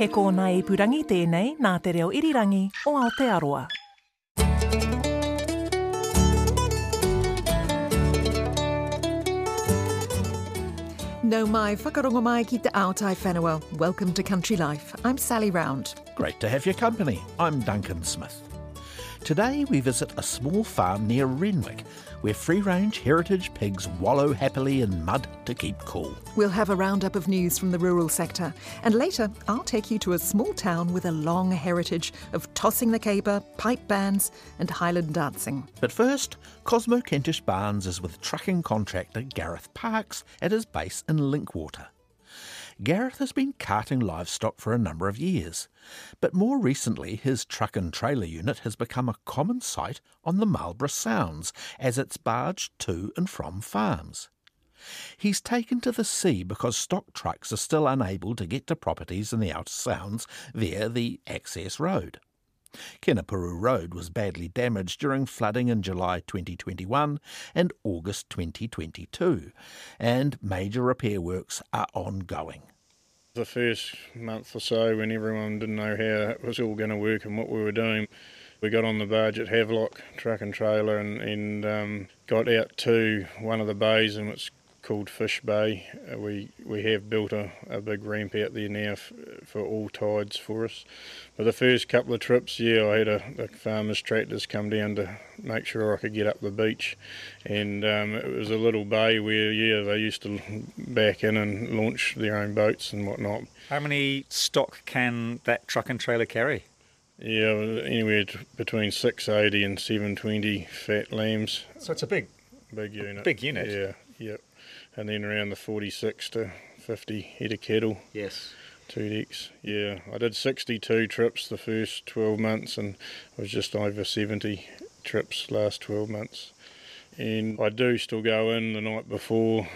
He kōna ipurangi tēnei nā te reo irirangi o Aotearoa. No mai whakarongo mai ki te Aotai Whenua. Welcome to Country Life. I'm Sally Round. Great to have your company. I'm Duncan Smith. Today we visit a small farm near Renwick where free range heritage pigs wallow happily in mud to keep cool. We'll have a roundup of news from the rural sector, and later I'll take you to a small town with a long heritage of tossing the caber, pipe bands, and Highland dancing. But first, Cosmo Kentish Barnes is with trucking contractor Gareth Parks at his base in Linkwater. Gareth has been carting livestock for a number of years, but more recently his truck and trailer unit has become a common sight on the Marlborough Sounds as it's barged to and from farms. He's taken to the sea because stock trucks are still unable to get to properties in the Outer Sounds via the access road. Kenepuru Road was badly damaged during flooding in July 2021 and August 2022, and major repair works are ongoing. The first month or so, when everyone didn't know how it was all going to work and what we were doing, we got on the barge at Havelock, truck and trailer, and, and um, got out to one of the bays, and it's called Fish Bay. Uh, we we have built a, a big ramp out there now f- for all tides for us. But the first couple of trips, yeah, I had a, a farmer's tractors come down to make sure I could get up the beach, and um, it was a little bay where yeah they used to back in and launch their own boats and whatnot. How many stock can that truck and trailer carry? Yeah, anywhere t- between 680 and 720 fat lambs. So it's a big, Big unit. big unit. Yeah, yep. And then around the 46 to 50 head of cattle, Yes. two decks. Yeah, I did 62 trips the first 12 months and I was just over 70 trips last 12 months. And I do still go in the night before,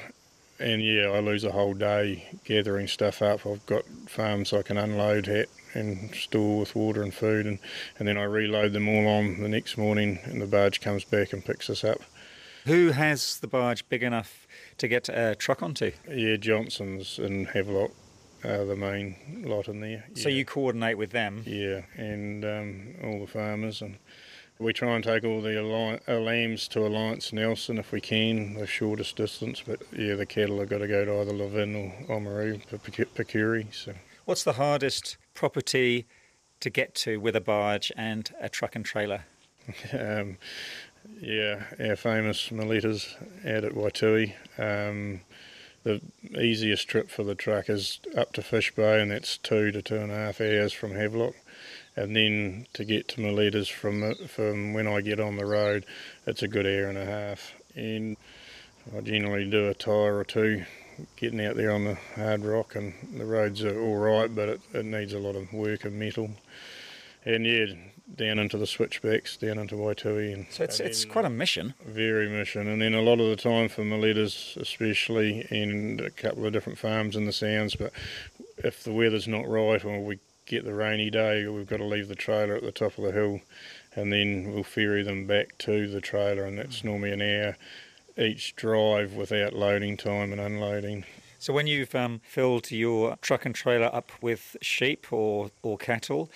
and yeah, I lose a whole day gathering stuff up. I've got farms I can unload at and store with water and food, and, and then I reload them all on the next morning, and the barge comes back and picks us up. Who has the barge big enough to get a truck onto? Yeah, Johnson's and Havelock are the main lot in there. So you coordinate with them. Yeah, and um, all the farmers, and we try and take all the alli- uh, lambs to Alliance Nelson if we can, the shortest distance. But yeah, the cattle have got to go to either Levin or Oamaru for Pukeuri. So What's the hardest property to get to with a barge and a truck and trailer? um, yeah, our famous Miletas out at Waitui. Um, the easiest trip for the truck is up to Fish Bay, and that's two to two and a half hours from Havelock. And then to get to Miletas from from when I get on the road, it's a good hour and a half. And I generally do a tyre or two getting out there on the hard rock, and the roads are all right, but it, it needs a lot of work and metal. And yeah, down into the switchbacks, down into Waitui, and So it's and it's quite a mission. very mission. And then a lot of the time for Miletas, especially, and a couple of different farms in the Sounds. But if the weather's not right or we get the rainy day, we've got to leave the trailer at the top of the hill, and then we'll ferry them back to the trailer, and that's normally an hour each drive without loading time and unloading. So when you've um, filled your truck and trailer up with sheep or, or cattle,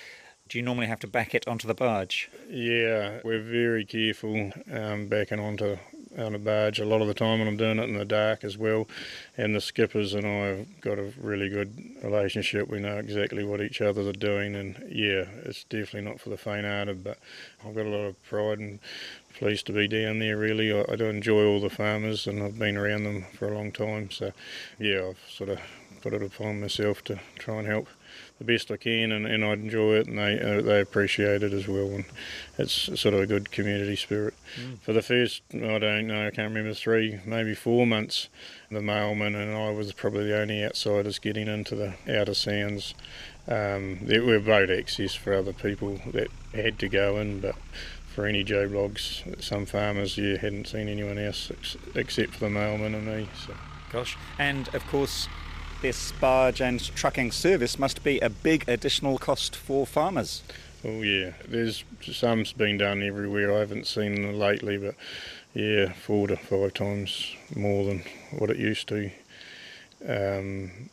do you normally have to back it onto the barge? Yeah, we're very careful um, backing onto on a barge a lot of the time when I'm doing it in the dark as well. And the skippers and I have got a really good relationship. We know exactly what each other are doing, and yeah, it's definitely not for the faint-hearted. But I've got a lot of pride and pleased to be down there. Really, I, I do enjoy all the farmers, and I've been around them for a long time. So yeah, I've sort of put it upon myself to try and help. the best I can, and, and I enjoy it, and they uh, they appreciate it as well. And it's sort of a good community spirit. Mm. For the first, I don't know, I can't remember three, maybe four months, the mailman and I was probably the only outsiders getting into the outer Sounds. Um, there were boat access for other people that had to go in, but for any Joe blogs, some farmers, yeah, hadn't seen anyone else ex- except for the mailman and me. So. Gosh, and of course this barge and trucking service must be a big additional cost for farmers. Oh yeah, there's some's been done everywhere. I haven't seen them lately, but yeah, four to five times more than what it used to. Um,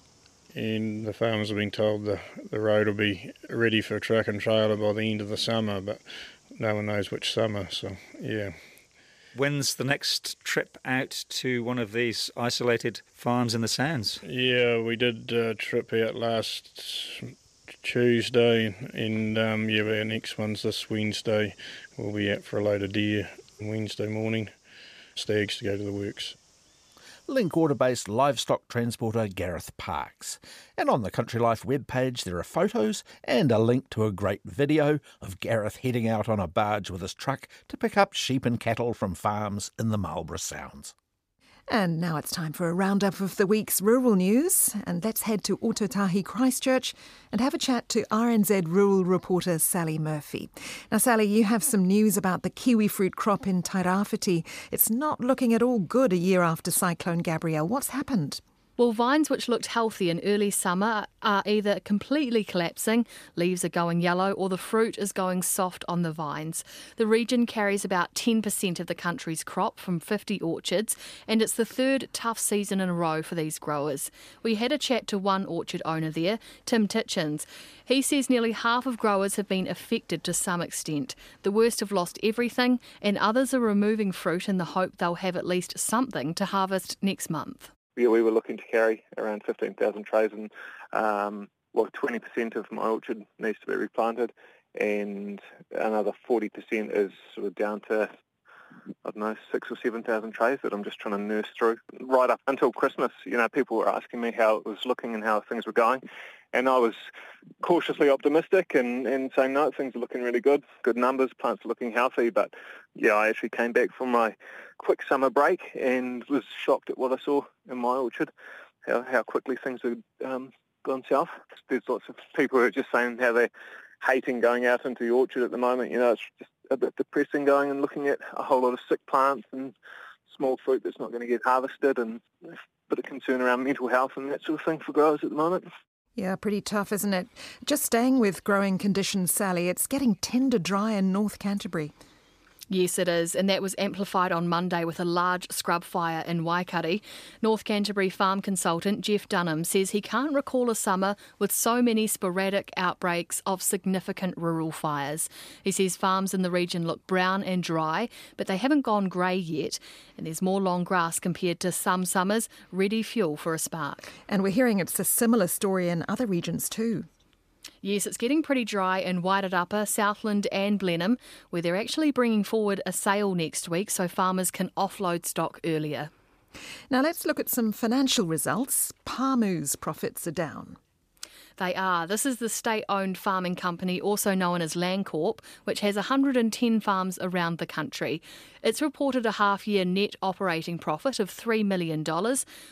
and the farmers have been told the the road will be ready for truck and trailer by the end of the summer, but no one knows which summer. So yeah. When's the next trip out to one of these isolated farms in the Sounds? Yeah, we did a trip out last Tuesday, and um, yeah, our next one's this Wednesday. We'll be out for a load of deer Wednesday morning, stags to go to the works. Linkwater based livestock transporter Gareth Parks. And on the Country Life webpage, there are photos and a link to a great video of Gareth heading out on a barge with his truck to pick up sheep and cattle from farms in the Marlborough Sounds. And now it's time for a roundup of the week's rural news. And let's head to Ōtautahi Christchurch and have a chat to RNZ rural reporter Sally Murphy. Now, Sally, you have some news about the kiwi fruit crop in Tairāwhiti. It's not looking at all good a year after Cyclone Gabrielle. What's happened? Well, vines which looked healthy in early summer are either completely collapsing, leaves are going yellow, or the fruit is going soft on the vines. The region carries about 10% of the country's crop from 50 orchards, and it's the third tough season in a row for these growers. We had a chat to one orchard owner there, Tim Titchens. He says nearly half of growers have been affected to some extent. The worst have lost everything, and others are removing fruit in the hope they'll have at least something to harvest next month yeah, we were looking to carry around 15,000 trays and um, well, 20% of my orchard needs to be replanted and another 40% is sort of down to, I don't know, six or 7,000 trays that I'm just trying to nurse through. Right up until Christmas, you know, people were asking me how it was looking and how things were going. And I was cautiously optimistic and, and saying, no, things are looking really good, good numbers, plants are looking healthy. But yeah, I actually came back from my quick summer break and was shocked at what I saw in my orchard, how, how quickly things had um, gone south. There's lots of people who are just saying how they're hating going out into the orchard at the moment. You know, it's just a bit depressing going and looking at a whole lot of sick plants and small fruit that's not going to get harvested and a bit of concern around mental health and that sort of thing for growers at the moment. Yeah, pretty tough, isn't it? Just staying with growing conditions, Sally, it's getting tender dry in North Canterbury. Yes, it is, and that was amplified on Monday with a large scrub fire in Waikari. North Canterbury farm consultant Jeff Dunham says he can't recall a summer with so many sporadic outbreaks of significant rural fires. He says farms in the region look brown and dry, but they haven't gone grey yet, and there's more long grass compared to some summers, ready fuel for a spark. And we're hearing it's a similar story in other regions too. Yes, it's getting pretty dry in Wairarapa, Upper, Southland, and Blenheim, where they're actually bringing forward a sale next week so farmers can offload stock earlier. Now let's look at some financial results. Pāmu's profits are down. They are. This is the state owned farming company, also known as Landcorp, which has 110 farms around the country. It's reported a half year net operating profit of $3 million,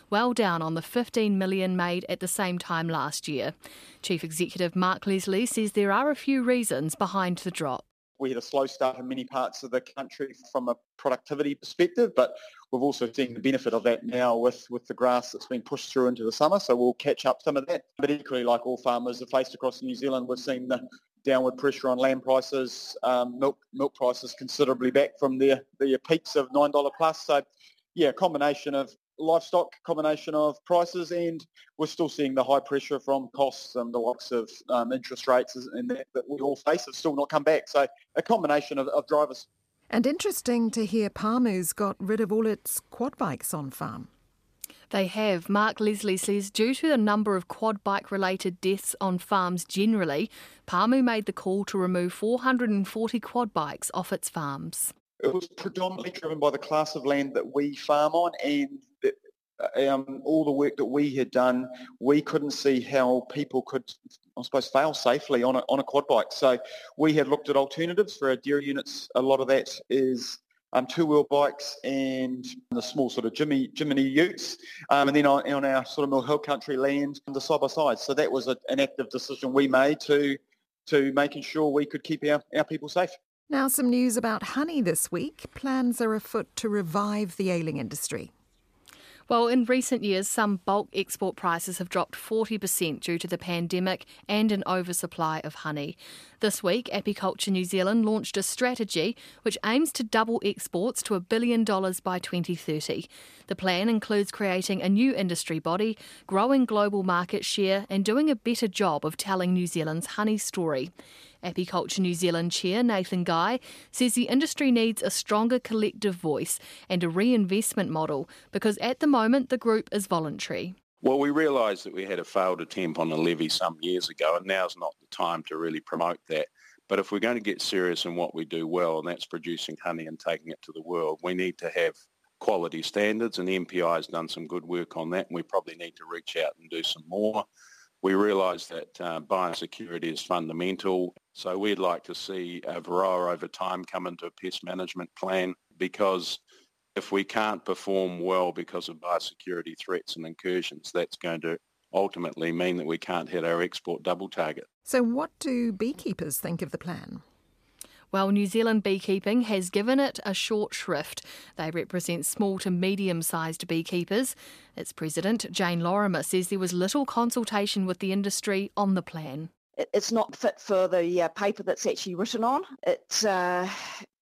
well down on the 15 million made at the same time last year. Chief Executive Mark Leslie says there are a few reasons behind the drop. We had a slow start in many parts of the country from a productivity perspective, but we've also seen the benefit of that now with, with the grass that's been pushed through into the summer, so we'll catch up some of that. But equally, like all farmers are faced across New Zealand, we've seen the downward pressure on land prices, um, milk milk prices considerably back from their, their peaks of $9 plus. So, yeah, a combination of livestock combination of prices and we're still seeing the high pressure from costs and the likes of um, interest rates and that, that we all face have still not come back. So a combination of, of drivers. And interesting to hear Pāmu's got rid of all its quad bikes on farm. They have. Mark Leslie says due to the number of quad bike related deaths on farms generally, Pāmu made the call to remove 440 quad bikes off its farms. It was predominantly driven by the class of land that we farm on and um, all the work that we had done, we couldn't see how people could, I suppose, fail safely on a, on a quad bike. So we had looked at alternatives for our dairy units. A lot of that is um, two-wheel bikes and the small sort of Jimmy Jimny utes, um, and then on, on, our sort of Mill Hill country land, the side-by-side. So that was a, an active decision we made to to making sure we could keep our, our people safe. Now, some news about honey this week. Plans are afoot to revive the ailing industry. Well, in recent years, some bulk export prices have dropped 40% due to the pandemic and an oversupply of honey. This week, Apiculture New Zealand launched a strategy which aims to double exports to a billion dollars by 2030. The plan includes creating a new industry body, growing global market share, and doing a better job of telling New Zealand's honey story. Apiculture New Zealand Chair Nathan Guy says the industry needs a stronger collective voice and a reinvestment model because at the moment the group is voluntary. Well, we realised that we had a failed attempt on a levy some years ago, and now's not the time to really promote that. But if we're going to get serious in what we do well, and that's producing honey and taking it to the world, we need to have quality standards, and the MPI has done some good work on that, and we probably need to reach out and do some more. We realise that uh, biosecurity is fundamental, so we'd like to see a Varroa over time come into a pest management plan because if we can't perform well because of biosecurity threats and incursions, that's going to ultimately mean that we can't hit our export double target. So, what do beekeepers think of the plan? Well, New Zealand beekeeping has given it a short shrift. They represent small to medium sized beekeepers. Its president, Jane Lorimer, says there was little consultation with the industry on the plan. It's not fit for the uh, paper that's actually written on. It uh,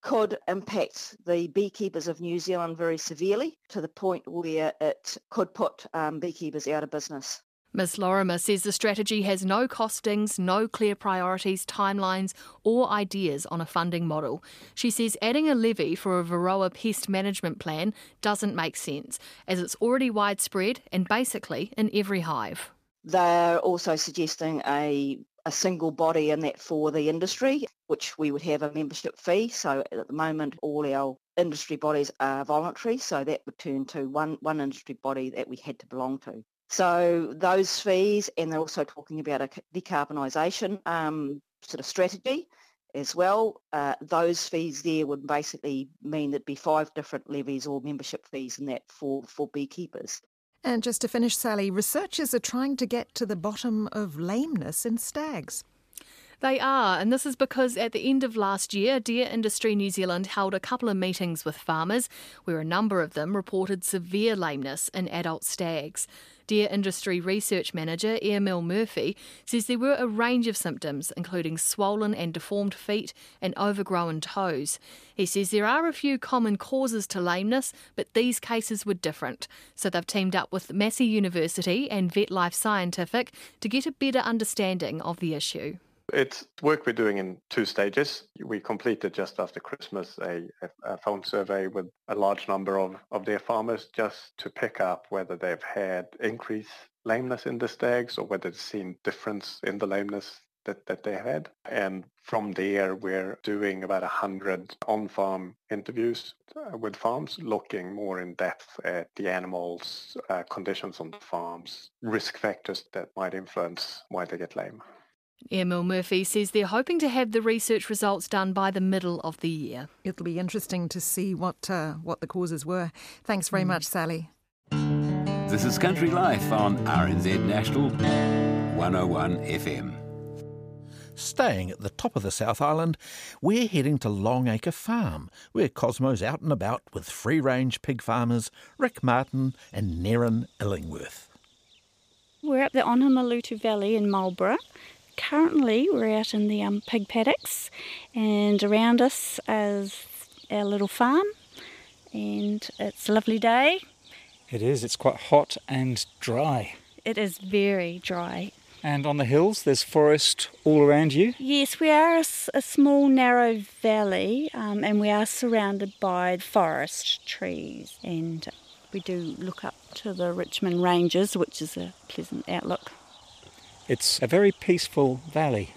could impact the beekeepers of New Zealand very severely to the point where it could put um, beekeepers out of business. Ms Lorimer says the strategy has no costings, no clear priorities, timelines or ideas on a funding model. She says adding a levy for a Varroa pest management plan doesn't make sense as it's already widespread and basically in every hive. They're also suggesting a a single body in that for the industry, which we would have a membership fee. So at the moment, all our industry bodies are voluntary, so that would turn to one, one industry body that we had to belong to. So those fees, and they're also talking about a decarbonisation um, sort of strategy as well. Uh, those fees there would basically mean there'd be five different levies or membership fees in that for, for beekeepers. And just to finish, Sally, researchers are trying to get to the bottom of lameness in stags. They are, and this is because at the end of last year, Deer Industry New Zealand held a couple of meetings with farmers where a number of them reported severe lameness in adult stags. Deer Industry Research Manager Emil Murphy says there were a range of symptoms, including swollen and deformed feet and overgrown toes. He says there are a few common causes to lameness, but these cases were different. So they've teamed up with Massey University and VetLife Scientific to get a better understanding of the issue. It's work we're doing in two stages. We completed just after Christmas a, a, phone survey with a large number of, of their farmers just to pick up whether they've had increased lameness in the stags or whether they've seen difference in the lameness that, that they had. And from there, we're doing about 100 on-farm interviews uh, with farms, looking more in depth at the animals, uh, conditions on the farms, risk factors that might influence why they get lame. Emil Murphy says they're hoping to have the research results done by the middle of the year. It'll be interesting to see what uh, what the causes were. Thanks very mm. much, Sally. This is Country Life on RNZ National 101 FM. Staying at the top of the South Island, we're heading to Longacre Farm, where Cosmo's out and about with free range pig farmers Rick Martin and Nerin Illingworth. We're up the Onamalutu Valley in Marlborough currently we're out in the um, pig paddocks and around us is our little farm and it's a lovely day. It is, it's quite hot and dry. It is very dry. And on the hills, there's forest all around you? Yes, we are a, a small, narrow valley um, and we are surrounded by forest trees. And we do look up to the Richmond Ranges, which is a pleasant outlook. It's a very peaceful valley.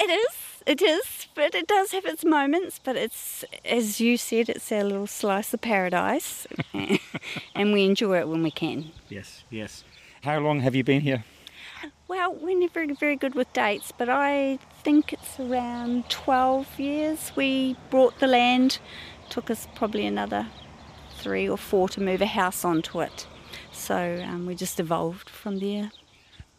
It is. it is, but it does have its moments. But it's, as you said, it's our little slice of paradise, and we enjoy it when we can. Yes, yes. How long have you been here? Well, we're never very good with dates, but I think it's around 12 years. We bought the land, took us probably another three or four to move a house onto it. So um, we just evolved from there.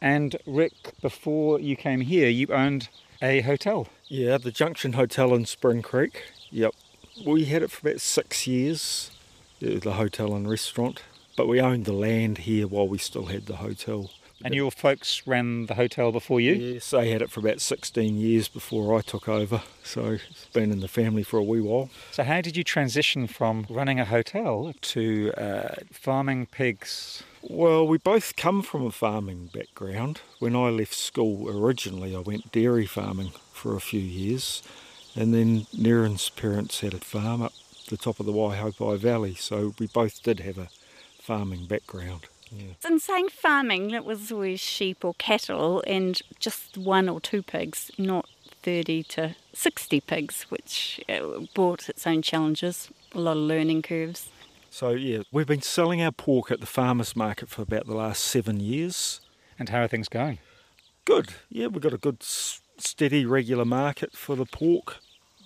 And Rick, before you came here, you owned a hotel. Yeah, the Junction Hotel in Spring Creek. Yep. We had it for about six years, the hotel and restaurant, but we owned the land here while we still had the hotel. And your folks ran the hotel before you? Yes, they had it for about 16 years before I took over, so it's been in the family for a wee while. So, how did you transition from running a hotel to uh, farming pigs? Well, we both come from a farming background. When I left school originally, I went dairy farming for a few years, and then Niren's parents had a farm up the top of the Waihopai Valley, so we both did have a farming background. Yeah. In saying farming, it was always sheep or cattle and just one or two pigs, not 30 to 60 pigs, which uh, brought its own challenges, a lot of learning curves. So, yeah, we've been selling our pork at the farmers market for about the last seven years. And how are things going? Good. Yeah, we've got a good, steady, regular market for the pork.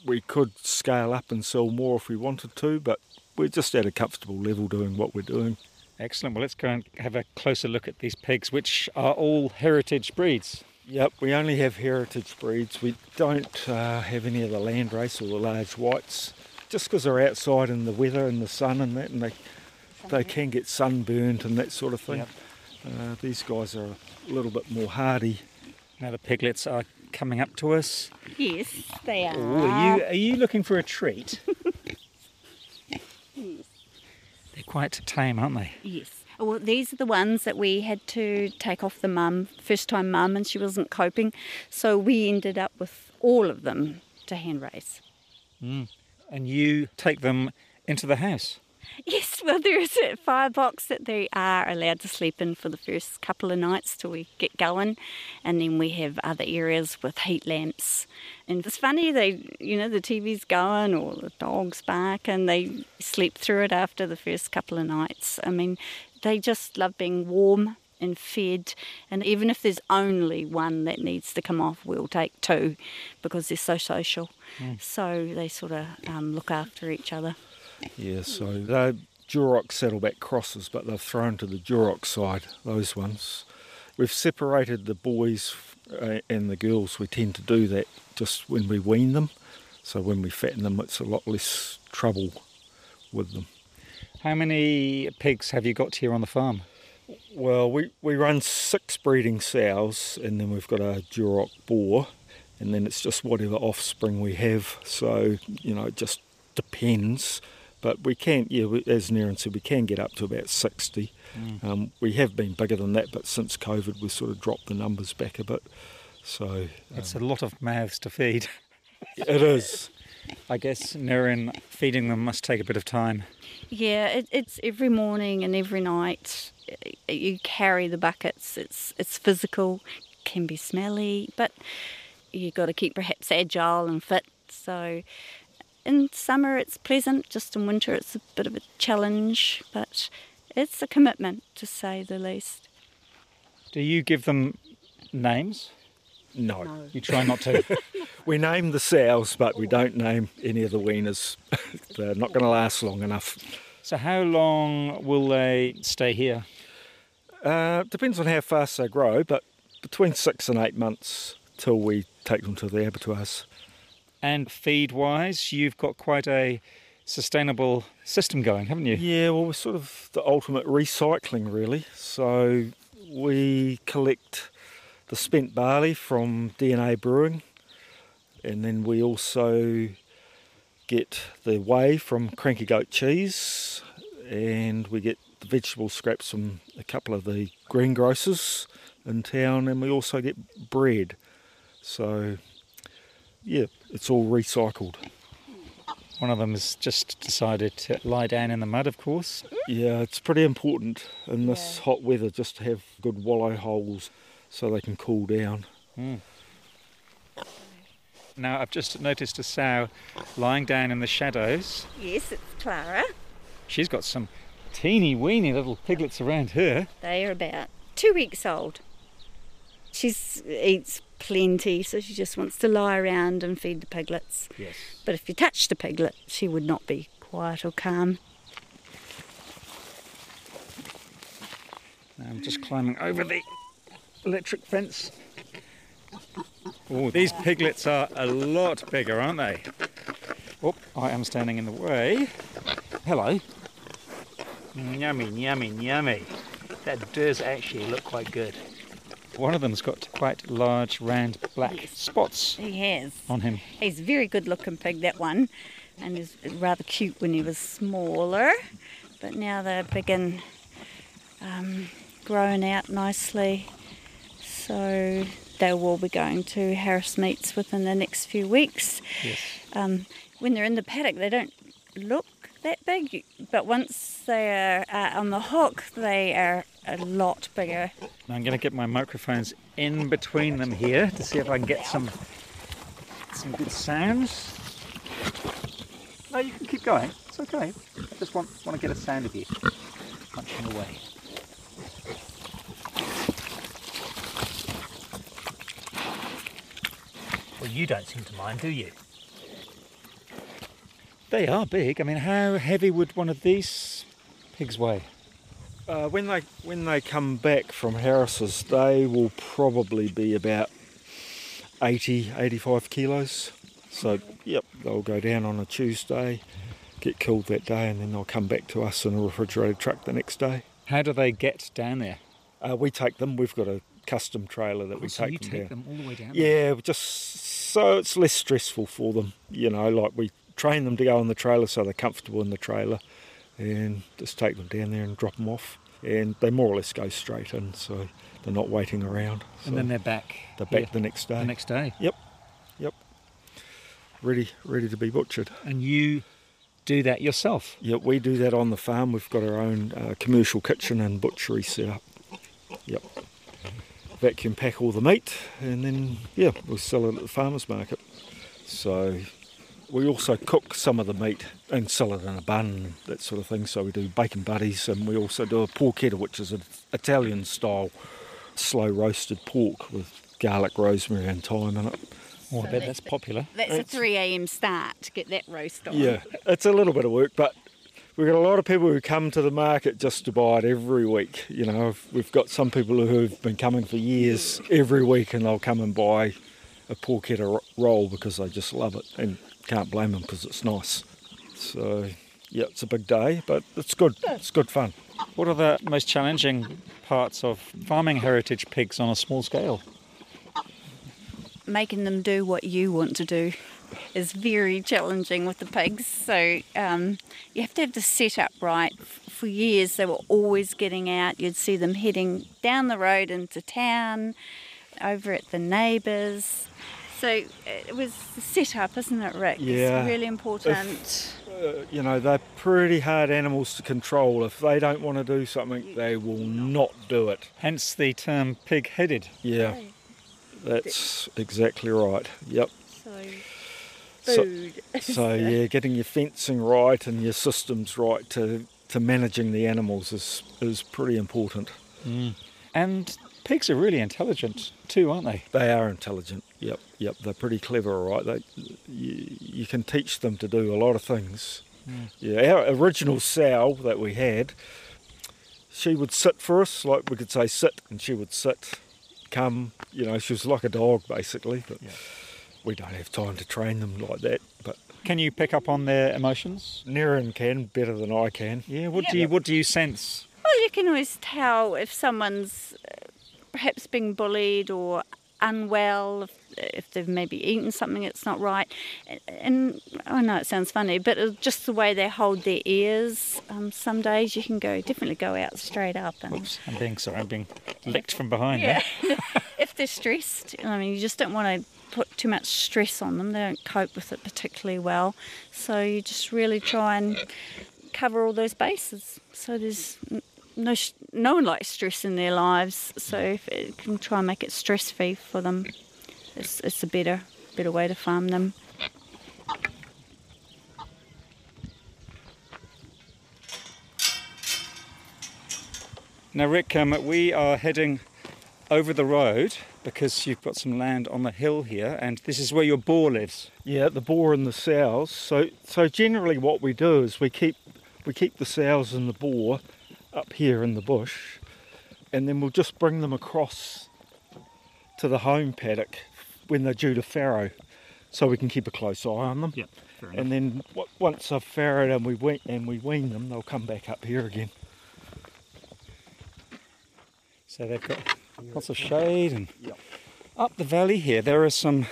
We could scale up and sell more if we wanted to, but we're just at a comfortable level doing what we're doing. Excellent. Well, let's go and have a closer look at these pigs, which are all heritage breeds. Yep, we only have heritage breeds. We don't uh, have any of the landrace or the large whites, just because they're outside in the weather and the sun and that, and they they can get sunburnt and that sort of thing. Yep. Uh, these guys are a little bit more hardy. Now the piglets are coming up to us. Yes, they are. Ooh, are you are you looking for a treat? They're quite tame, aren't they? Yes. Well, these are the ones that we had to take off the mum, first time mum, and she wasn't coping. So we ended up with all of them to hand raise. Mm. And you take them into the house? Yes, well, there is a firebox that they are allowed to sleep in for the first couple of nights till we get going, and then we have other areas with heat lamps. And it's funny, they, you know, the TV's going or the dogs bark, and they sleep through it after the first couple of nights. I mean, they just love being warm and fed. And even if there's only one that needs to come off, we'll take two because they're so social. Mm. So they sort of um, look after each other. Yeah, so they're Duroc saddleback crosses, but they've thrown to the Duroc side, those ones. We've separated the boys uh, and the girls. We tend to do that just when we wean them. So when we fatten them, it's a lot less trouble with them. How many pigs have you got here on the farm? Well, we, we run six breeding sows, and then we've got a Duroc boar, and then it's just whatever offspring we have. So, you know, it just depends. But we can, yeah, as Niren said, we can get up to about 60. Mm. Um, we have been bigger than that, but since COVID, we've sort of dropped the numbers back a bit. So it's um, a lot of mouths to feed. it is. I guess Niren feeding them must take a bit of time. Yeah, it, it's every morning and every night. You carry the buckets. It's it's physical, can be smelly, but you've got to keep perhaps agile and fit. So in summer it's pleasant, just in winter it's a bit of a challenge, but it's a commitment to say the least. Do you give them names? No. no. You try not to. we name the sows, but we don't name any of the weaners. They're not going to last long enough. So, how long will they stay here? Uh, depends on how fast they grow, but between six and eight months till we take them to the abattoirs. And feed wise, you've got quite a sustainable system going, haven't you? Yeah, well, we're sort of the ultimate recycling, really. So we collect the spent barley from DNA Brewing, and then we also get the whey from Cranky Goat Cheese, and we get the vegetable scraps from a couple of the greengrocers in town, and we also get bread. So yeah, it's all recycled. One of them has just decided to lie down in the mud, of course. Yeah, it's pretty important in this yeah. hot weather just to have good wallow holes so they can cool down. Mm. Now, I've just noticed a sow lying down in the shadows. Yes, it's Clara. She's got some teeny weeny little piglets around her. They are about two weeks old. She eats plenty, so she just wants to lie around and feed the piglets. Yes. But if you touched a piglet, she would not be quiet or calm. I'm just climbing over the electric fence. Oh, these piglets are a lot bigger, aren't they? Oh, I am standing in the way. Hello. Yummy, yummy, yummy. That does actually look quite good. One of them's got quite large, round, black spots He has. on him. He's a very good looking pig, that one, and he's rather cute when he was smaller. But now they're big and um, growing out nicely. So they will be going to Harris Meats within the next few weeks. Yes. Um, when they're in the paddock, they don't look that big, but once they are uh, on the hook, they are a lot bigger. Now I'm going to get my microphones in between them here to see if I can get some some good sounds. No, you can keep going. It's okay. I just want want to get a sound of you punching away. Well, you don't seem to mind, do you? They are big. I mean, how heavy would one of these pigs weigh? Uh, when they when they come back from Harris's, they will probably be about 80, 85 kilos. So, yep, they'll go down on a Tuesday, get killed that day, and then they'll come back to us in a refrigerated truck the next day. How do they get down there? Uh, we take them. We've got a custom trailer that we Oh, so take you them take down. them all the way down there? Yeah, just so it's less stressful for them. You know, like we train them to go on the trailer so they're comfortable in the trailer, and just take them down there and drop them off. And they more or less go straight in, so they're not waiting around. And then they're back. They're back the next day. The next day. Yep, yep. Ready, ready to be butchered. And you do that yourself? Yep, we do that on the farm. We've got our own uh, commercial kitchen and butchery set up. Yep. Vacuum pack all the meat, and then yeah, we'll sell it at the farmers market. So we also cook some of the meat and sell it in a bun, that sort of thing. So we do bacon buddies, and we also do a porchetta, which is an Italian style slow roasted pork with garlic, rosemary, and thyme in it. Oh, I bet that's popular. That's a 3 a.m. start to get that roast on. Yeah, it's a little bit of work, but we've got a lot of people who come to the market just to buy it every week. You know, we've got some people who have been coming for years every week and they'll come and buy a porchetta ro- roll because they just love it and can't blame them because it's nice. So, yeah, it's a big day, but it's good. It's good fun. What are the most challenging parts of farming heritage pigs on a small scale? making them do what you want to do is very challenging with the pigs. So um, you have to have the setup right. For years, they were always getting out. You'd see them heading down the road into town, over at the neighbours. So it was the setup, isn't it, Rick? Yeah. It's really If- important. Uh, you know, they're pretty hard animals to control. If they don't want to do something, they will not do it. Hence the term pig headed. Yeah, that's exactly right. Yep. So, So- food. So yeah, getting your fencing right and your systems right to, to managing the animals is is pretty important. And pigs are really intelligent too, aren't they? They are intelligent. Yep, yep. They're pretty clever, all right. They you, you can teach them to do a lot of things. Mm. Yeah, our original sow that we had, she would sit for us, like we could say sit, and she would sit, come. You know, she was like a dog basically. But we don't have time to train them like that. But Can you pick up on their emotions? Nerin can better than I can. Yeah. What do you What do you sense? Well, you can always tell if someone's perhaps being bullied or unwell, if, if they've maybe eaten something that's not right. And I know it sounds funny, but just the way they hold their ears, um, some days you can go definitely go out straight up. And Whoops, I'm being sorry. I'm being licked from behind. yeah, there. if they're stressed, I mean, you just don't want to put too much stress on them. They don't cope with it particularly well. So you just really try and cover all those bases. So there's no no one likes stress in their lives. So if it can try and make it stress free for them, it's it's a better better way to farm them. Now, Rick, um, we are heading over the road because you've got some land on the hill here, and this is where your boar lives. Yeah, the boar and the sows. So, so generally, what we do is we keep we keep the sows and the boar up here in the bush, and then we'll just bring them across to the home paddock when they're due to farrow, so we can keep a close eye on them. Yeah, And then once I've farrowed and we wean, and we wean them, they'll come back up here again. So they've got lots of shade, and up the valley here there are some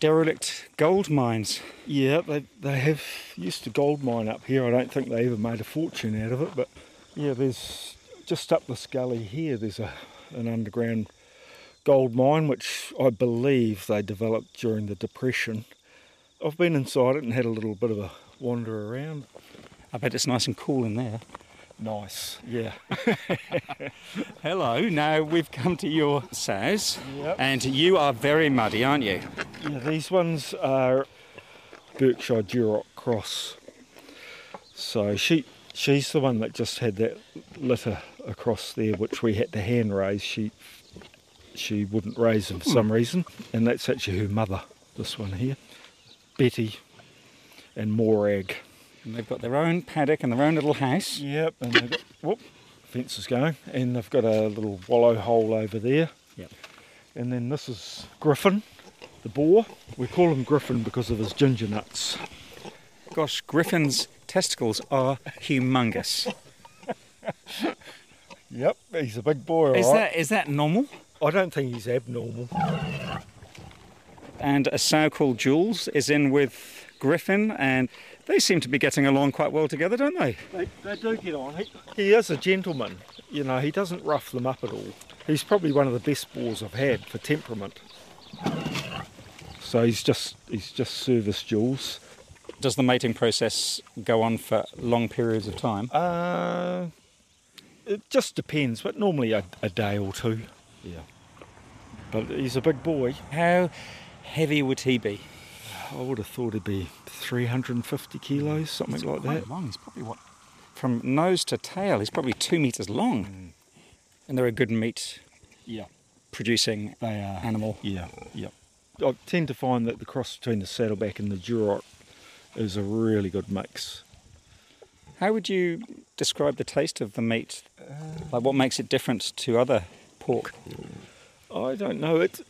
derelict gold mines. Yeah, they they have used to gold mine up here. I don't think they ever made a fortune out of it, but yeah, there's just up this gully here. There's a an underground gold mine which I believe they developed during the depression. I've been inside it and had a little bit of a wander around. I bet it's nice and cool in there. Nice, yeah. Hello. Now we've come to your sows, Yep. and you are very muddy, aren't you? Yeah, these ones are Berkshire Duroc Cross. So she she's the one that just had that litter across there, which we had to hand raise. She she wouldn't raise them for some hmm. reason, and that's actually her mother. This one here, Betty, and Morag. And they've got their own paddock and their own little house. Yep, and they've got whoop, fence is going, and they've got a little wallow hole over there. Yep. And then this is Griffin, the boar. We call him Griffin because of his ginger nuts. Gosh, Griffin's testicles are humongous. Yep, he's a big boy. Is all that right. is that normal? I don't think he's abnormal. And a sow called Jules is in with Griffin, and they seem to be getting along quite well together, don't they? They, they do get on. He, he is a gentleman. You know, he doesn't rough them up at all. He's probably one of the best boars I've had for temperament. So he's just he's just service Jules. Does the mating process go on for long periods of time? Uh, it just depends, but normally a, a day or two. Yeah. But he's a big boy. How heavy would he be? I would have thought he'd be 350 kilos, something He's like quite that. long. He's probably what? From nose to tail, he's probably two metres long. And they're a good meat Yeah. producing They are. animal. Yeah, yeah. I tend to find that the cross between the saddleback and the Duroc is a really good mix. How would you describe the taste of the meat? Like what makes it different to other pork? I don't know. It's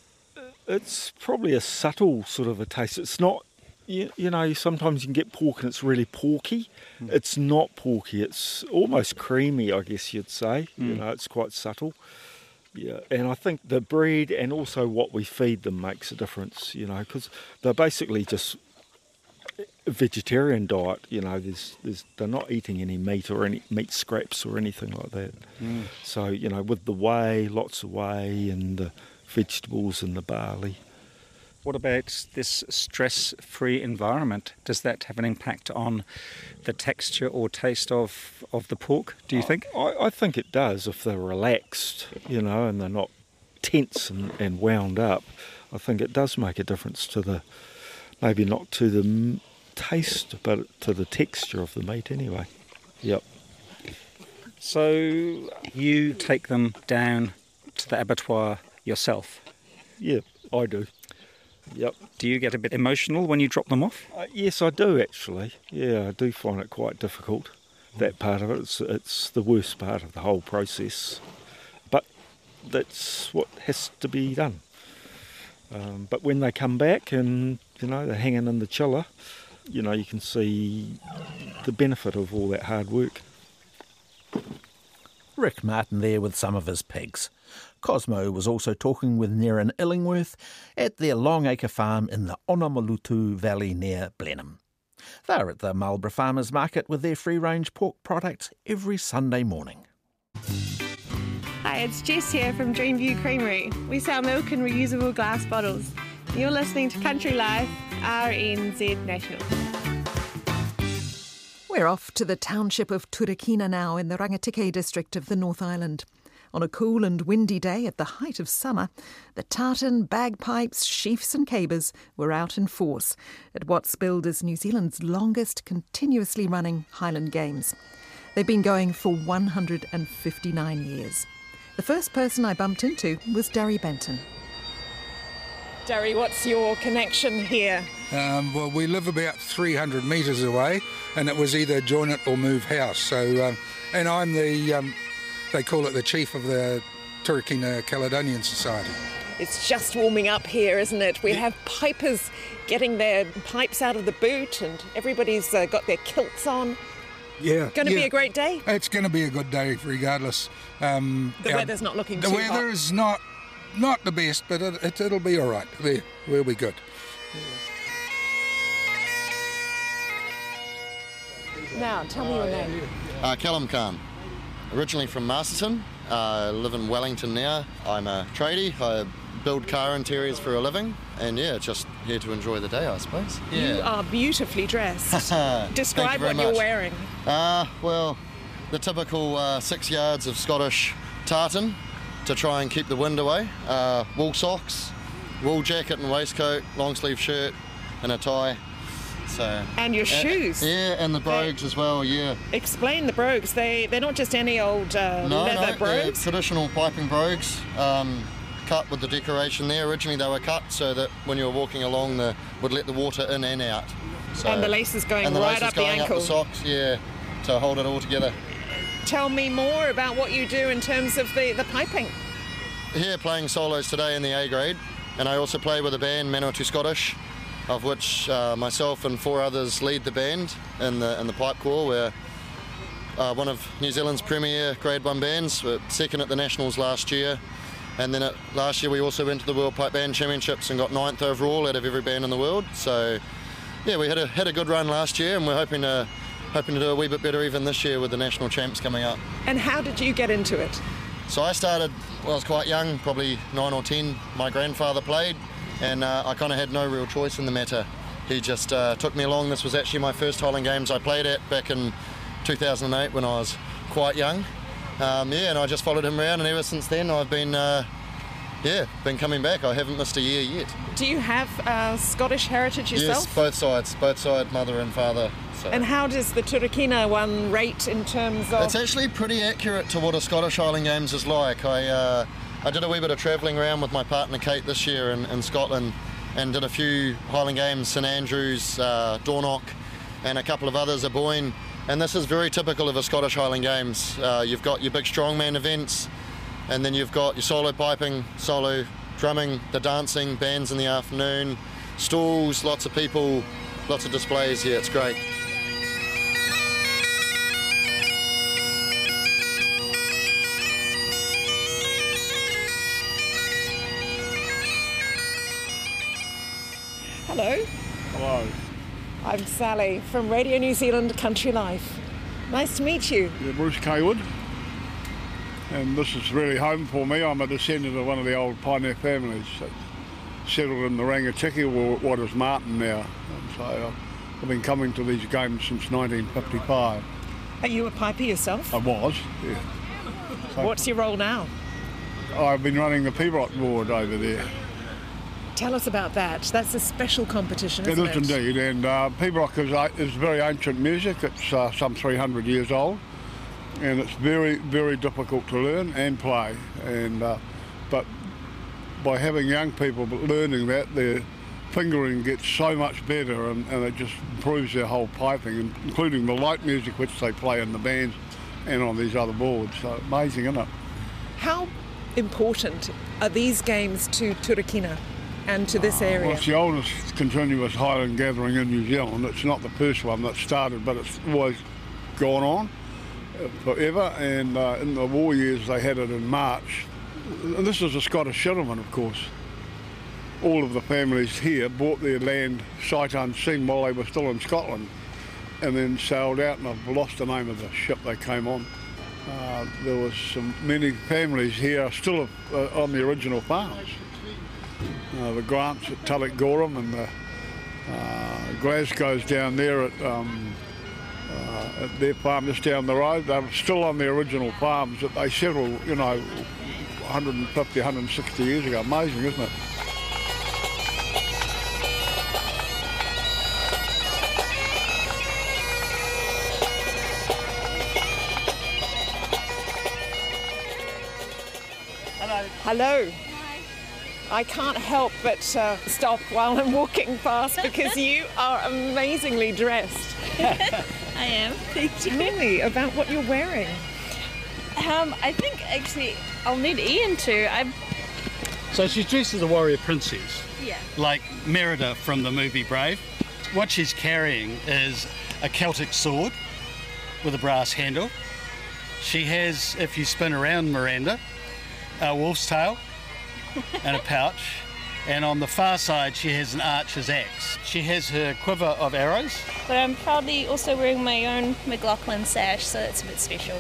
it's probably a subtle sort of a taste. It's not. You, you know, sometimes you can get pork and it's really porky. It's not porky. It's almost creamy, I guess you'd say. You Mm. know, it's quite subtle. Yeah, and I think the breed and also what we feed them makes a difference. You know, because they're basically just vegetarian diet. You know, there's, there's they're not eating any meat or any meat scraps or anything like that. Mm. So you know, with the whey, lots of whey and the vegetables and the barley. What about this stress free environment? Does that have an impact on the texture or taste of, of the pork, do you think? I, I think it does if they're relaxed, you know, and they're not tense and, and wound up. I think it does make a difference to the, maybe not to the taste, but to the texture of the meat anyway. Yep. So you take them down to the abattoir yourself? Yeah, I do. Yep. Do you get a bit emotional when you drop them off? Uh, yes, I do actually. Yeah, I do find it quite difficult. That part of it, it's, it's the worst part of the whole process. But that's what has to be done. Um, but when they come back and you know they're hanging in the chiller, you know you can see the benefit of all that hard work. Rick Martin there with some of his pigs. Cosmo was also talking with Nerin Illingworth at their Longacre farm in the Onamalutu Valley near Blenheim. They're at the Marlborough Farmers Market with their free range pork products every Sunday morning. Hi, it's Jess here from Dreamview Creamery. We sell milk in reusable glass bottles. You're listening to Country Life, RNZ National. We're off to the township of Turakina now in the Rangitikei district of the North Island. On a cool and windy day at the height of summer, the tartan, bagpipes, sheafs, and cabers were out in force at what's billed as New Zealand's longest continuously running Highland Games. They've been going for 159 years. The first person I bumped into was Darry Benton. Darry, what's your connection here? Um, well, we live about 300 metres away, and it was either join it or move house. So, um, and I'm the, um, they call it the chief of the Turakina Caledonian Society. It's just warming up here, isn't it? We have pipers getting their pipes out of the boot, and everybody's uh, got their kilts on. Yeah. Going to be a great day. It's going to be a good day, regardless. Um, The our- weather's not looking The weather hot. is not not the best, but it, it, it'll be all right. There, we'll be good. Now, tell me your name. Uh, Callum Khan, originally from Masterton. Uh, live in Wellington now. I'm a tradie. I build car interiors for a living, and yeah, just here to enjoy the day, I suppose. You are beautifully dressed. Thank you Describe very what you're wearing. Uh, well, the typical uh, six yards of Scottish tartan to try and keep the wind away. Uh, wool socks, wool jacket and waistcoat, long sleeve shirt, and a tie. So And your Uh, shoes. yeah, and the brogues as well. Yeah. Explain the brogues. They they're not just any old uh, No, leather no, brogues. traditional piping brogues, um, cut with the decoration there. Originally they were cut so that when you were walking along, the would let the water in and out. So, And the laces going and the right laces up the going ankle. Up the socks, yeah, to hold it all together. Tell me more about what you do in terms of the, the piping. Here playing solos today in the A grade, and I also play with a band, Manawatu Scottish, of which uh, myself and four others lead the band in the in the pipe corps. We're uh, one of New Zealand's premier Grade One bands. We're second at the Nationals last year, and then at, last year we also went to the World Pipe Band Championships and got ninth overall out of every band in the world. So, yeah, we had a had a good run last year, and we're hoping to hoping to do a wee bit better even this year with the national champs coming up. And how did you get into it? So I started when I was quite young, probably nine or ten. My grandfather played, and uh, I kind of had no real choice in the matter. He just uh, took me along. This was actually my first Highland Games I played at back in 2008 when I was quite young. Um, yeah, and I just followed him around, and ever since then I've been, uh, yeah, been coming back. I haven't missed a year yet. Do you have uh, Scottish heritage yourself? Yes, both sides, both side, mother and father. So. And how does the Turakina one rate in terms of? It's actually pretty accurate to what a Scottish Highland Games is like. I uh, I did a wee bit of travelling around with my partner Kate this year in, in Scotland and did a few Highland Games, St Andrews, uh, Dornoch, and a couple of others at Boyne. And this is very typical of a Scottish Highland Games. Uh, you've got your big strongman events, and then you've got your solo piping, solo drumming, the dancing, bands in the afternoon, stalls, lots of people, lots of displays. Yeah, it's great. Hello. Hello. I'm Sally from Radio New Zealand Country Life. Nice to meet you. Yeah, Bruce Kaywood. And this is really home for me. I'm a descendant of one of the old pioneer families that settled in the Rangitikei, or what is Marton now. And so uh, I've been coming to these games since 1955. Are you a piper yourself? I was, yeah. So What's your role now? I've been running the Pibroch board over there. Tell us about that. That's a special competition, It isn't is indeed, and uh, Pibroch is, uh, is very ancient music. It's uh, some 300 years old, and it's very, very difficult to learn and play. And uh, but by having young people learning that, their fingering gets so much better, and, and it just improves their whole piping, including the light music which they play in the bands and on these other boards. So amazing, isn't it? How important are these games to Turakina and to this Well, area? it's the oldest continuous Highland gathering in New Zealand. It's not the first one that started, but it's always gone on uh, forever. And uh, in the war years, they had it in March. And this is a Scottish settlement, of course. All of the families here bought their land sight unseen while they were still in Scotland and then sailed out, and I've lost the name of the ship they came on. Uh, there was some many families here still uh, on the original farms uh, the Grants at Tulloch Gorham and the uh, Glasgow's down there at um, uh, at their farm just down the road. They're still on the original farms that they settled, you know, 150, 160 years ago. Amazing, isn't it? Hello. I can't help but uh, stop while I'm walking past because you are amazingly dressed. I am. Thank you. Tell me about what you're wearing. Um, I think actually I'll need Ian to. I'm. So she's dressed as a warrior princess, Yeah. like Merida from the movie Brave. What she's carrying is a Celtic sword with a brass handle. She has, if you spin around Miranda, a wolf's tail and a pouch. And on the far side, she has an archer's axe. She has her quiver of arrows. But I'm proudly also wearing my own McLaughlin sash, so it's a bit special.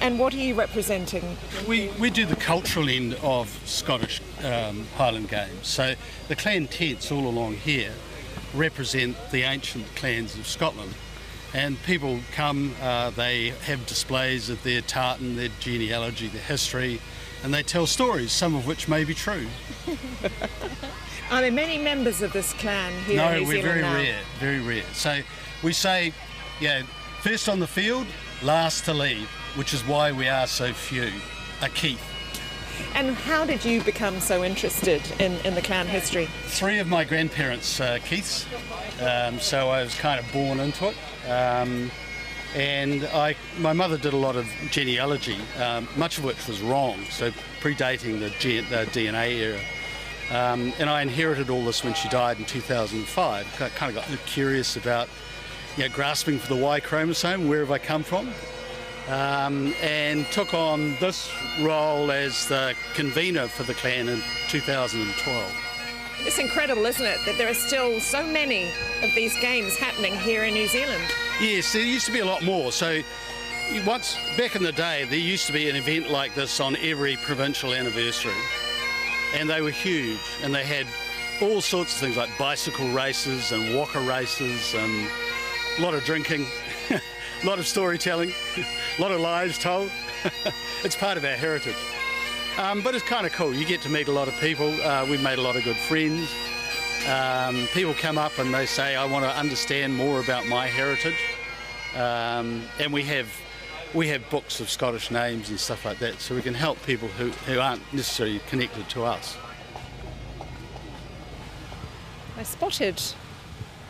And what are you representing? We, we do the cultural end of Scottish um, Highland Games. So the clan tents all along here represent the ancient clans of Scotland. And people come, uh, they have displays of their tartan, their genealogy, their history, and they tell stories, some of which may be true. Are there many members of this clan here no, in New we're very now? rare, very rare. So we say, yeah, first on the field, last to leave, which is why we are so few. A Keith. And how did you become so interested in, in the clan history? Three of my grandparents uh, Keiths, um, so I was kind of born into it. Um, and I, my mother did a lot of genealogy, um, much of which was wrong, so predating the, G, the DNA era. Um, and I inherited all this when she died in 2005. I kind of got curious about you know, grasping for the Y chromosome, where have I come from? Um, and took on this role as the convener for the clan in 2012. It's incredible, isn't it, that there are still so many of these games happening here in New Zealand? Yes, there used to be a lot more. So once back in the day, there used to be an event like this on every provincial anniversary, and they were huge, and they had all sorts of things like bicycle races and walker races and a lot of drinking, a lot of storytelling, a lot of lies told. it's part of our heritage. Um, but it's kind of cool. You get to meet a lot of people. Uh, we've made a lot of good friends. Um, people come up and they say, I want to understand more about my heritage. Um, and we have we have books of Scottish names and stuff like that, so we can help people who, who aren't necessarily connected to us. I spotted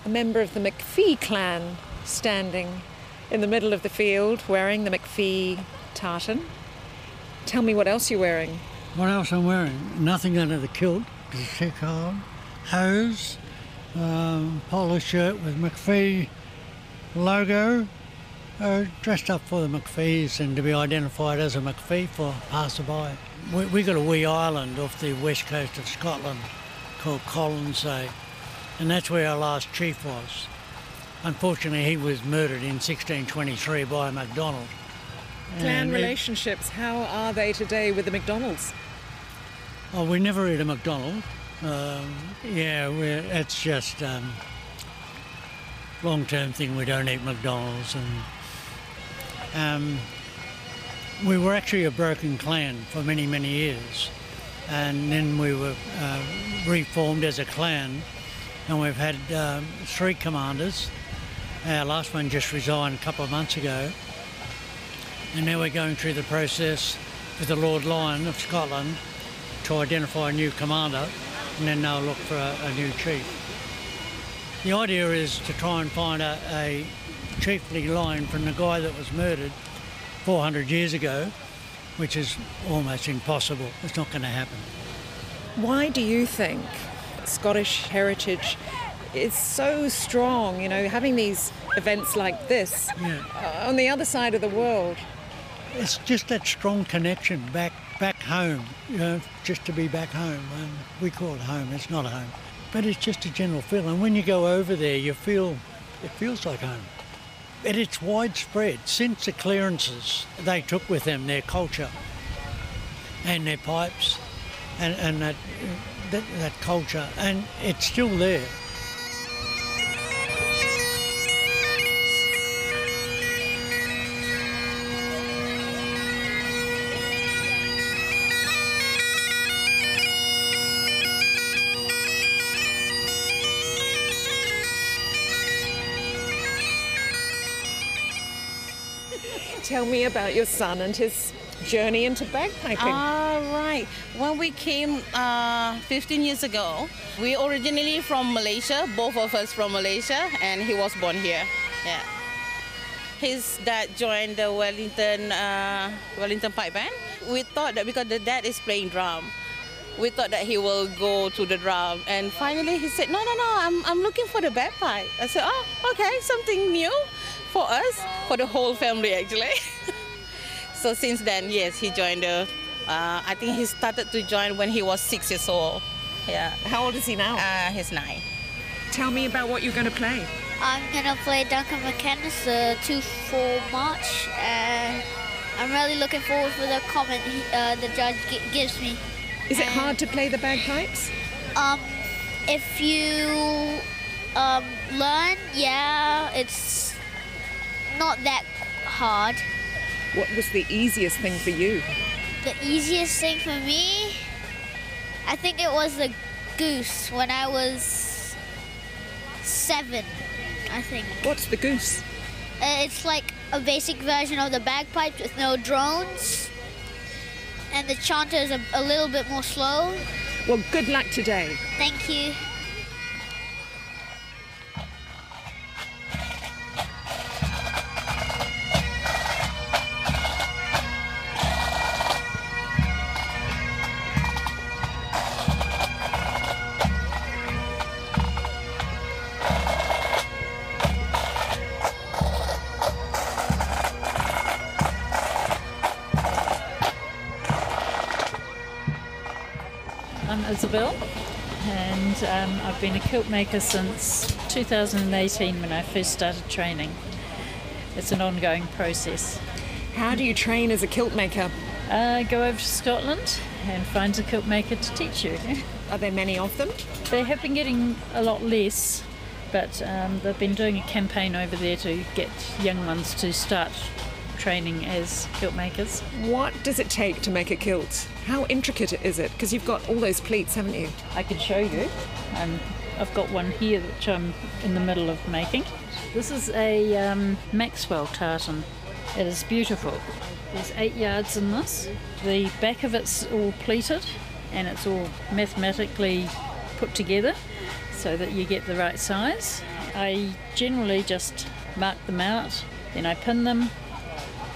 a member of the McPhee clan standing in the middle of the field wearing the McPhee tartan. Tell me what else you're wearing. What else I'm wearing? Nothing under the kilt, because it's too cold. Hose, um, polo shirt with McPhee logo. Uh, dressed up for the McPhees and to be identified as a McPhee for passerby. We, we got a wee island off the west coast of Scotland called Colonsay, and that's where our last chief was. Unfortunately, he was murdered in 1623 by a MacDonald. Clan relationships, how are they today with the McDonald's? Oh, we never eat a McDonald. Um, yeah, it's just um, long-term thing. We don't eat McDonald's, and um, we were actually a broken clan for many, many years, and then we were uh, reformed as a clan, and we've had um, three commanders. Our last one just resigned a couple of months ago, and now we're going through the process with the Lord Lyon of Scotland to identify a new commander, and then they'll look for a, a new chief. The idea is to try and find a, a chiefly line from the guy that was murdered 400 years ago, which is almost impossible. It's not going to happen. Why do you think Scottish heritage is so strong? You know, having these events like this uh, on the other side of the world. It's just that strong connection back back home, you know, just to be back home. And we call it home. It's not home, but it's just a general feeling. When you go over there, you feel it feels like home. And it's widespread since the clearances. They took with them their culture and their pipes, and, and that, that that culture, and it's still there. Tell me about your son and his journey into bagpiping. Ah, right. When we came uh, 15 years ago, we originally from Malaysia, both of us from Malaysia, and he was born here. Yeah. His dad joined the Wellington uh, Wellington Pipe Band. We thought that because the dad is playing drum, we thought that he will go to the drum. And finally he said, no, no, no, I'm, I'm looking for the bagpipe. I said, oh, okay, something new for us, for the whole family actually. so since then, yes, he joined the, uh, I think he started to join when he was six years old. Yeah. How old is he now? Uh, he's nine. Tell me about what you're going to play. I'm gonna play Duncan McCandless the 2-4 March. Uh, I'm really looking forward for the comment he, uh, the judge gi- gives me. Is it hard to play the bagpipes? Um, if you um, learn, yeah, it's not that hard. What was the easiest thing for you? The easiest thing for me, I think it was the goose when I was seven, I think. What's the goose? Uh, it's like a basic version of the bagpipes with no drones. And the chanter is a, a little bit more slow. Well, good luck today. Thank you. I've been a kilt maker since 2018 when I first started training. It's an ongoing process. How do you train as a kilt maker? Uh, go over to Scotland and find a kilt maker to teach you. Are there many of them? They have been getting a lot less, but um, they've been doing a campaign over there to get young ones to start training as kilt makers. What does it take to make a kilt? How intricate is it? Because you've got all those pleats, haven't you? I can show you. Um, I've got one here which I'm in the middle of making. This is a um, Maxwell tartan. It is beautiful. There's eight yards in this. The back of it's all pleated and it's all mathematically put together so that you get the right size. I generally just mark them out, then I pin them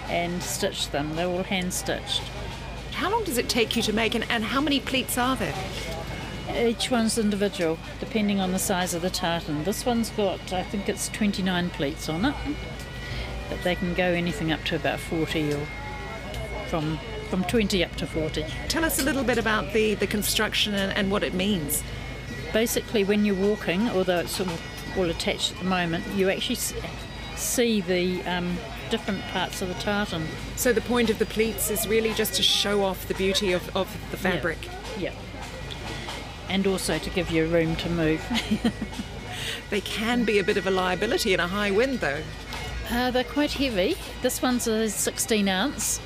and stitch them. They're all hand stitched. How long does it take you to make, and, and how many pleats are there? Each one's individual, depending on the size of the tartan. This one's got, I think it's 29 pleats on it, but they can go anything up to about 40 or from from 20 up to 40. Tell us a little bit about the, the construction and, and what it means. Basically, when you're walking, although it's all, all attached at the moment, you actually see the um, different parts of the tartan. So the point of the pleats is really just to show off the beauty of, of the fabric. Yeah. And also to give you room to move. They can be a bit of a liability in a high wind, though. Uh, they're quite heavy. This one's a 16 ounce,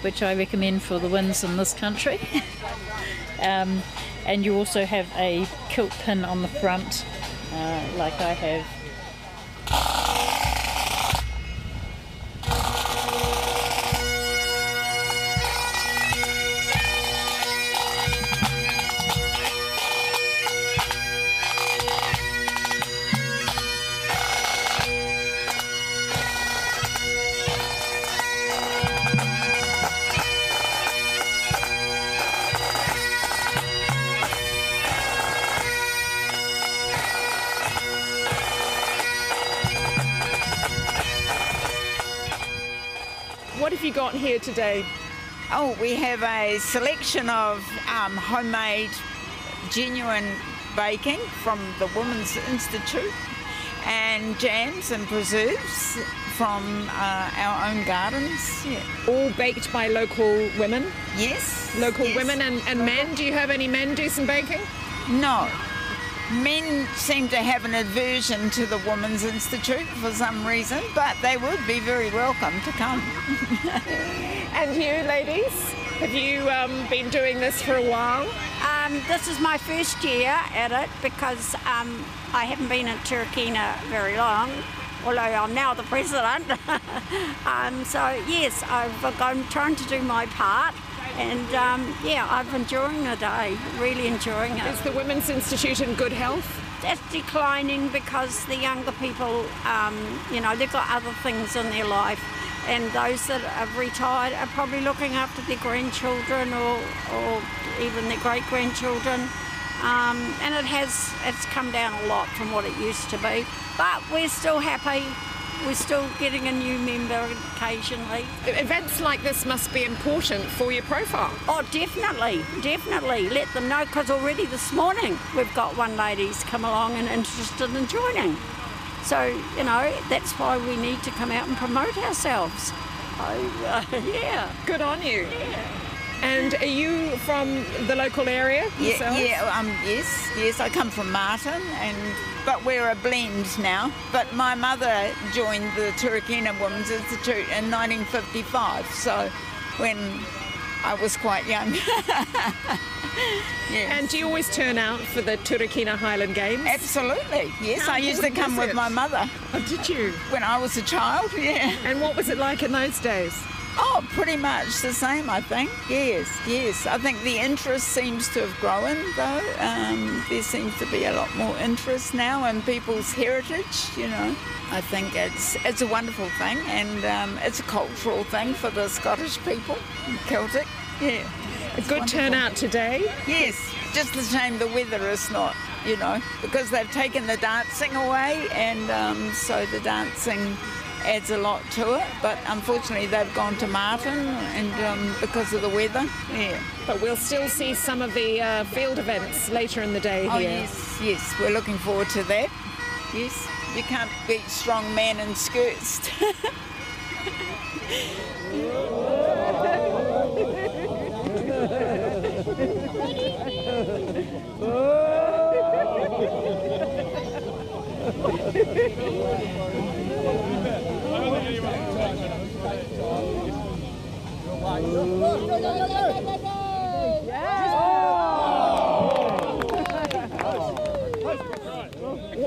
which I recommend for the winds in this country. um, and you also have a kilt pin on the front, uh, like I have. You got here today? Oh, we have a selection of um, homemade, genuine baking from the Women's Institute and jams and preserves from uh, our own gardens. Yeah. All baked by local women? Yes. Local yes. women and, and men? Do you have any men do some baking? No. Men seem to have an aversion to the Women's Institute for some reason, but they would be very welcome to come. And you, ladies? Have you um, been doing this for a while? Um, this is my first year at it because um, I haven't been in Turakina very long. although I'm now the president. um, so yes, I've, I'm trying to do my part. And um, yeah, I'm enjoying the day, really enjoying it. Is the Women's Institute in good health? That's declining because the younger people, um, you know, they've got other things in their life. And those that have retired are probably looking after their grandchildren or, or even their great grandchildren. Um, and it has it's come down a lot from what it used to be. But we're still happy. We're still getting a new member occasionally. Events like this must be important for your profile. Oh, definitely, definitely. Let them know because already this morning we've got one lady's come along and interested in joining. So, you know, that's why we need to come out and promote ourselves. Oh, uh, yeah. Good on you. Yeah. And are you from the local area Yeah, yourself? yeah, um, yes, yes. I come from Marton, and but we're a blend now. But my mother joined the Turakina Women's Institute in 1955, so when I was quite young. yes. And do you always turn out for the Turakina Highland Games? Absolutely, yes. How I used to come with it? my mother. Oh, did you? When I was a child, yeah. And what was it like in those days? Oh, pretty much the same, I think. Yes, yes. I think the interest seems to have grown, though. Um, there seems to be a lot more interest now in people's heritage. You know, I think it's it's a wonderful thing, and um, it's a cultural thing for the Scottish people, Celtic. Yeah, A good turnout today. Yes, just the shame the weather is not. You know, because they've taken the dancing away, and um, so the dancing adds a lot to it. But unfortunately, they've gone to Marton, and um, because of the weather, yeah. But we'll still see some of the uh, field events later in the day Oh here. yes, yes, we're looking forward to that. Yes, you can't beat strong men in skirts.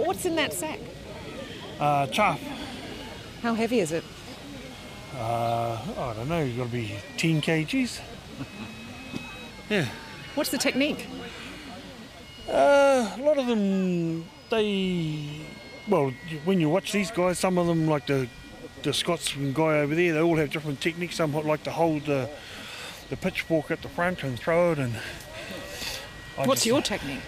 What's in that sack? Uh, chaff. How heavy is it? Uh, I don't know, it's got to be 10 kgs. Yeah. What's the technique? Uh, a lot of them, they, well, when you watch these guys, some of them, like the the Scotsman guy over there, they all have different techniques. Some like to hold the the pitchfork at the front and throw it, and I What's just your technique?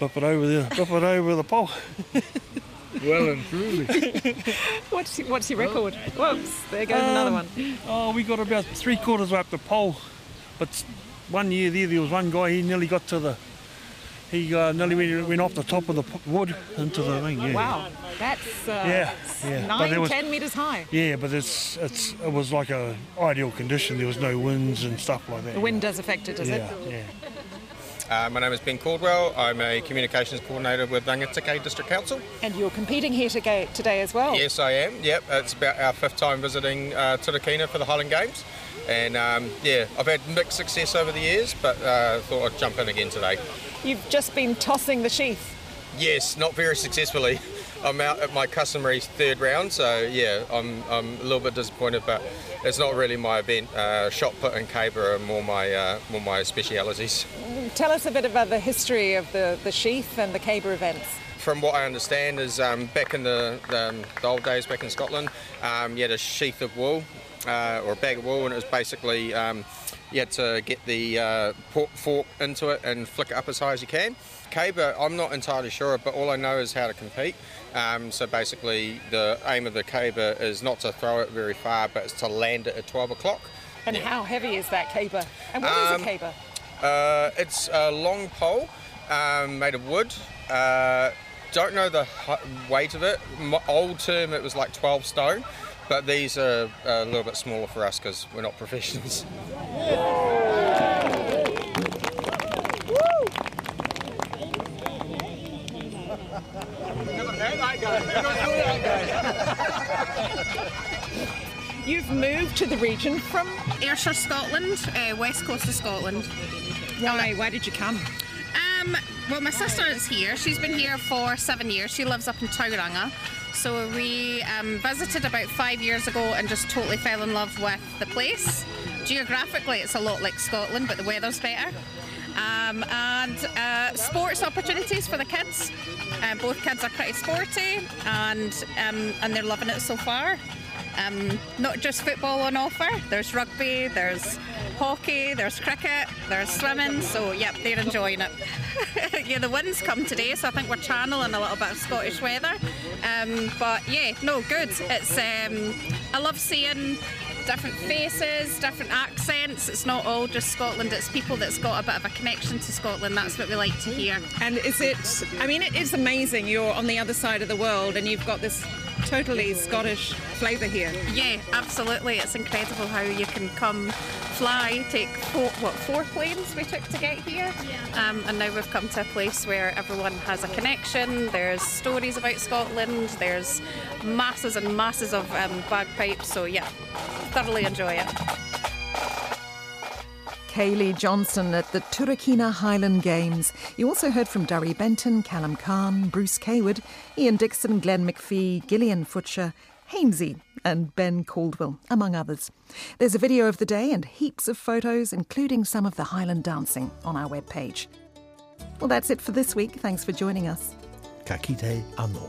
Whip it over the whip it over the pole. well and truly. What's what's your record? Whoops, there goes another Um, one. Oh, we got about three quarters way up the pole, but one year there, there was one guy. He nearly got to the. He uh, nearly went, went off the top of the wood into the thing. Yeah. Wow, that's uh, Yeah, yeah. Nine, was- ten meters high. Yeah, but it's it's it was like a ideal condition. There was no winds and stuff like that. The wind does affect it, does yeah, it? Yeah. Uh, my name is Ben Caldwell. I'm a communications coordinator with Rangitikei District Council. And you're competing here today, as well. Yes, I am. Yep, it's about our fifth time visiting uh, for the Highland Games. And um, yeah, I've had mixed success over the years, but uh, thought I'd jump in again today. You've just been tossing the sheath. Yes, not very successfully. I'm out at my customary third round, so yeah, I'm, I'm a little bit disappointed, but it's not really my event. Uh, shot put and caber are more my uh, more my specialities. Tell us a bit about the history of the, the sheath and the caber events. From what I understand, is um, back in the, the, um, the old days back in Scotland, um, you had a sheath of wool uh, or a bag of wool, and it was basically um, you had to get the uh, pork fork into it and flick it up as high as you can. Caber, I'm not entirely sure, but all I know is how to compete. Um, so basically, the aim of the caber is not to throw it very far, but it's to land it at 12 o'clock. And how heavy is that caber? And what is Um, a caber? Uh, it's a long pole um, made of wood. Uh, don't know the weight of it. My old term, it was like 12 stone, but these are a little bit smaller for us because we're not professionals. You've moved to the region from Ayrshire, Scotland, uh, west coast of Scotland. Why? Why did you come? Um, well, my sister is here. She's been here for seven years. She lives up in Tauranga. So we um, visited about five years ago and just totally fell in love with the place. Geographically, it's a lot like Scotland, but the weather's better. Um, and uh, sports opportunities for the kids. Uh, both kids are pretty sporty, and um, and they're loving it so far. Um, not just football on offer. There's rugby, there's hockey, there's cricket, there's swimming. So yep, they're enjoying it. yeah, the winds come today, so I think we're channeling a little bit of Scottish weather. Um, but yeah, no, good. It's um, I love seeing different faces, different accents. It's not all just Scotland, it's people that's got a bit of a connection to Scotland. That's what we like to hear. And is it, I mean, it is amazing. You're on the other side of the world and you've got this totally Scottish flavour here. Yeah, absolutely. It's incredible how you can come fly, take four, what four planes we took to get here, um, and now we've come to a place where everyone has a connection. There's stories about Scotland. There's masses and masses of um, bagpipes. So yeah, thoroughly enjoy it. Kaylee Johnson at the Turakina Highland Games. You also heard from Durry Benton, Callum Kahn, Bruce Kayward, Ian Dixon, Glenn McPhee, Gillian Futcher, Hainsey, and Ben Caldwell, among others. There's a video of the day and heaps of photos, including some of the Highland dancing, on our webpage. Well, that's it for this week. Thanks for joining us. Ka kite anō.